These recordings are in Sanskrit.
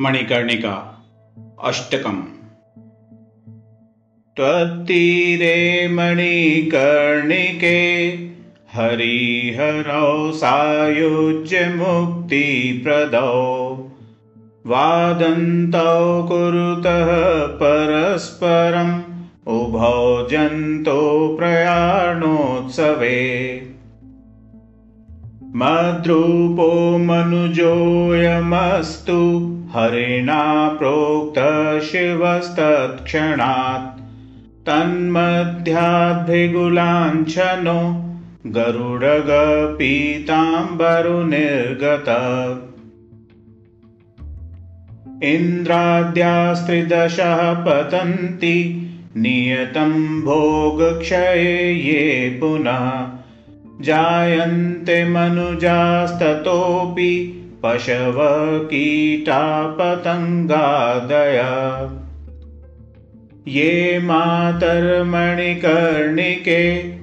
मणिकर्णिका अष्टकम्। त्वत्तीरे मणिकर्णिके हरिहरौ सायुज्यमुक्तिप्रदौ। वादन्तौ कुरुतः परस्परम् उभौ जन्तो प्रयाणोत्सवे। मद्रूपो मनुजोऽयमस्तु हरिणा प्रोक्तशिवस्तत्क्षणात् तन्मध्याद्भिगुलाञ्छनो गरुडगपीताम्बरुनिर्गत। इन्द्राद्यास्त्रिदशः पतन्ति नियतं भोगक्षये ये पुनः जायन्ते मनुजास्ततोऽपि पशव कीटापतङ्गादय। ये मातर्मणिकर्णिके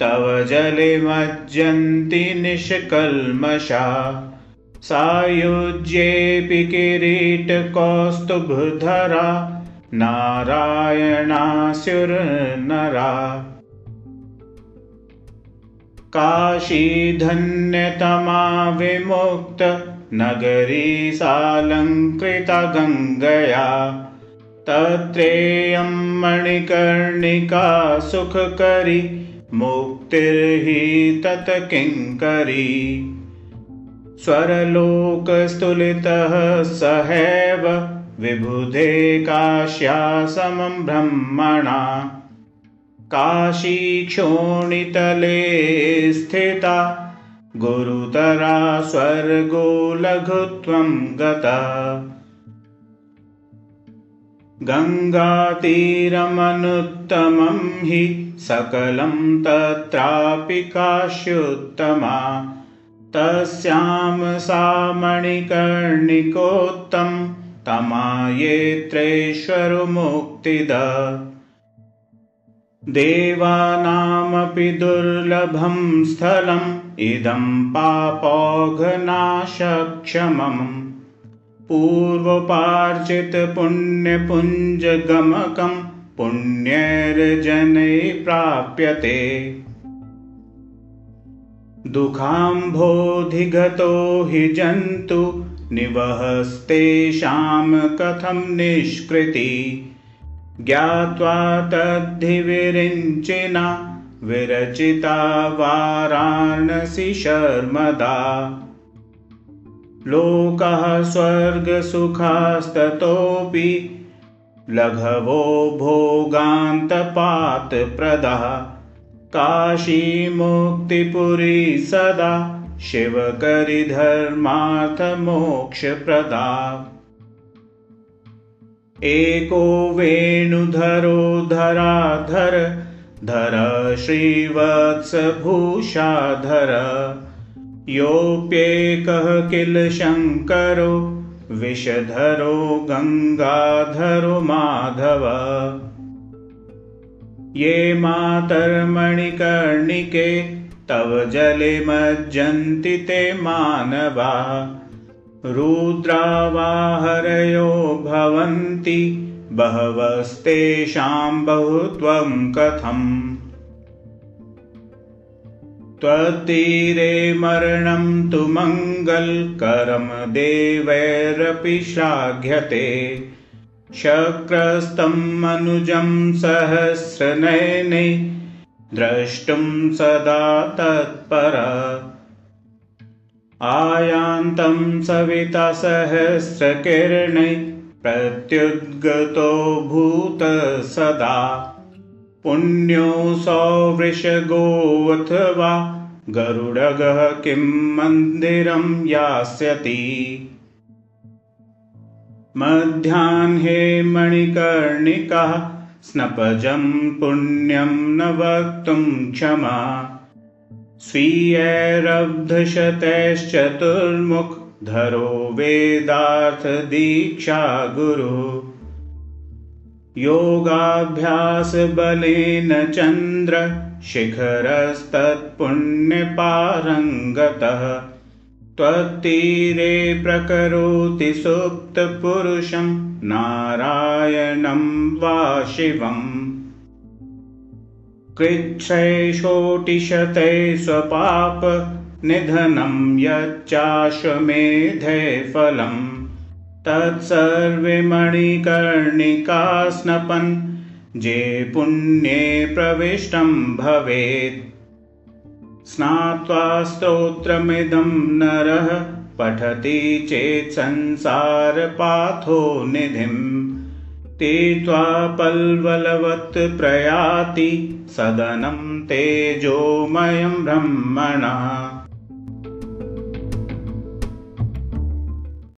तव जले मज्जन्ति निष्कल्मषा। सायुज्येऽपि किरीटकौस्तुभधरा नारायणास्युर्नरा। काशीधन्यतमा विमुक्त नगरी सालङ्कृता गङ्गया तत्रेयं मणिकर्णिका सुखकरी मुक्तिर्हि तत् किङ्करी स्वरलोकस्तुलितः सहैव विबुधे काश्या समं ब्रह्मणा काशीक्षोणितले स्थिता गुरुतरा स्वर्गो लघुत्वं गता। गङ्गातीरमनुत्तमं हि सकलं तत्रापि काश्युत्तमा। तस्यां सा मणिकर्णिकोत्तं तमायेत्रेश्वरमुक्तिद देवानामपि दुर्लभं स्थलम् इदं पापौघनाशक्षमम्। पूर्वपार्जितपुण्यपुञ्जगमकं पुण्यैर्जनैः प्राप्यते। दुःखाम्भोधिगतो हि जन्तु निवहस्तेषां कथं निष्कृति ज्ञात्वा तद्धिविरिञ्चिना विरचिता वाराणसी शर्मदा। लोकः स्वर्गसुखास्ततोऽपि लघवो भोगान्तपातप्रदः। काशीमुक्तिपुरी सदा शिवकरिधर्मार्थमोक्षप्रदा एको वेणुधरो धराधर धर श्रीवत्सभूषाधर। योऽप्येकः किल शङ्करो विषधरो गङ्गाधरो माधव। ये मातर्मणिकर्णिके तव जले मज्जन्ति ते मानवा रुद्रावाहरयो भवन्ति बहवस्तेषां बहुत्वं कथम्। त्वत्तीरे मरणं तु मङ्गलकरं देवैरपि श्लाघ्यते शक्रस्तं मनुजं सहस्रनयने द्रष्टुं सदा तत्पर आयान्तं सविता सहस्रकिर्णै प्रत्युद्गतो भूत सदा। पुण्योऽसौ वृषगोऽथवा गरुडगः किं मन्दिरं यास्यति। मध्याह्ने मणिकर्णिकः स्नपजं पुण्यं न वक्तुं क्षमा स्वीयैरब्धशतैश्चतुर्मुखधरो वेदार्थदीक्षा गुरुः। योगाभ्यासबलेन चन्द्रशिखरस्तत्पुण्यपारङ्गतः त्वत्तीरे प्रकरोति सुप्तपुरुषं नारायणं वा शिवम् कृच्छ्रैषोटिशते स्वपाप निधनं यच्चाश्वमेधे फलम् तत्सर्वे मणिकर्णिका स्नपन् जे पुण्ये प्रविष्टं भवेत्। स्नात्वा स्तोत्रमिदं नरः पठति चेत् संसारपाथो निधिम् तीत्वा पल्वलवत् प्रयाति सदनं तेजोमयं ब्रह्मणा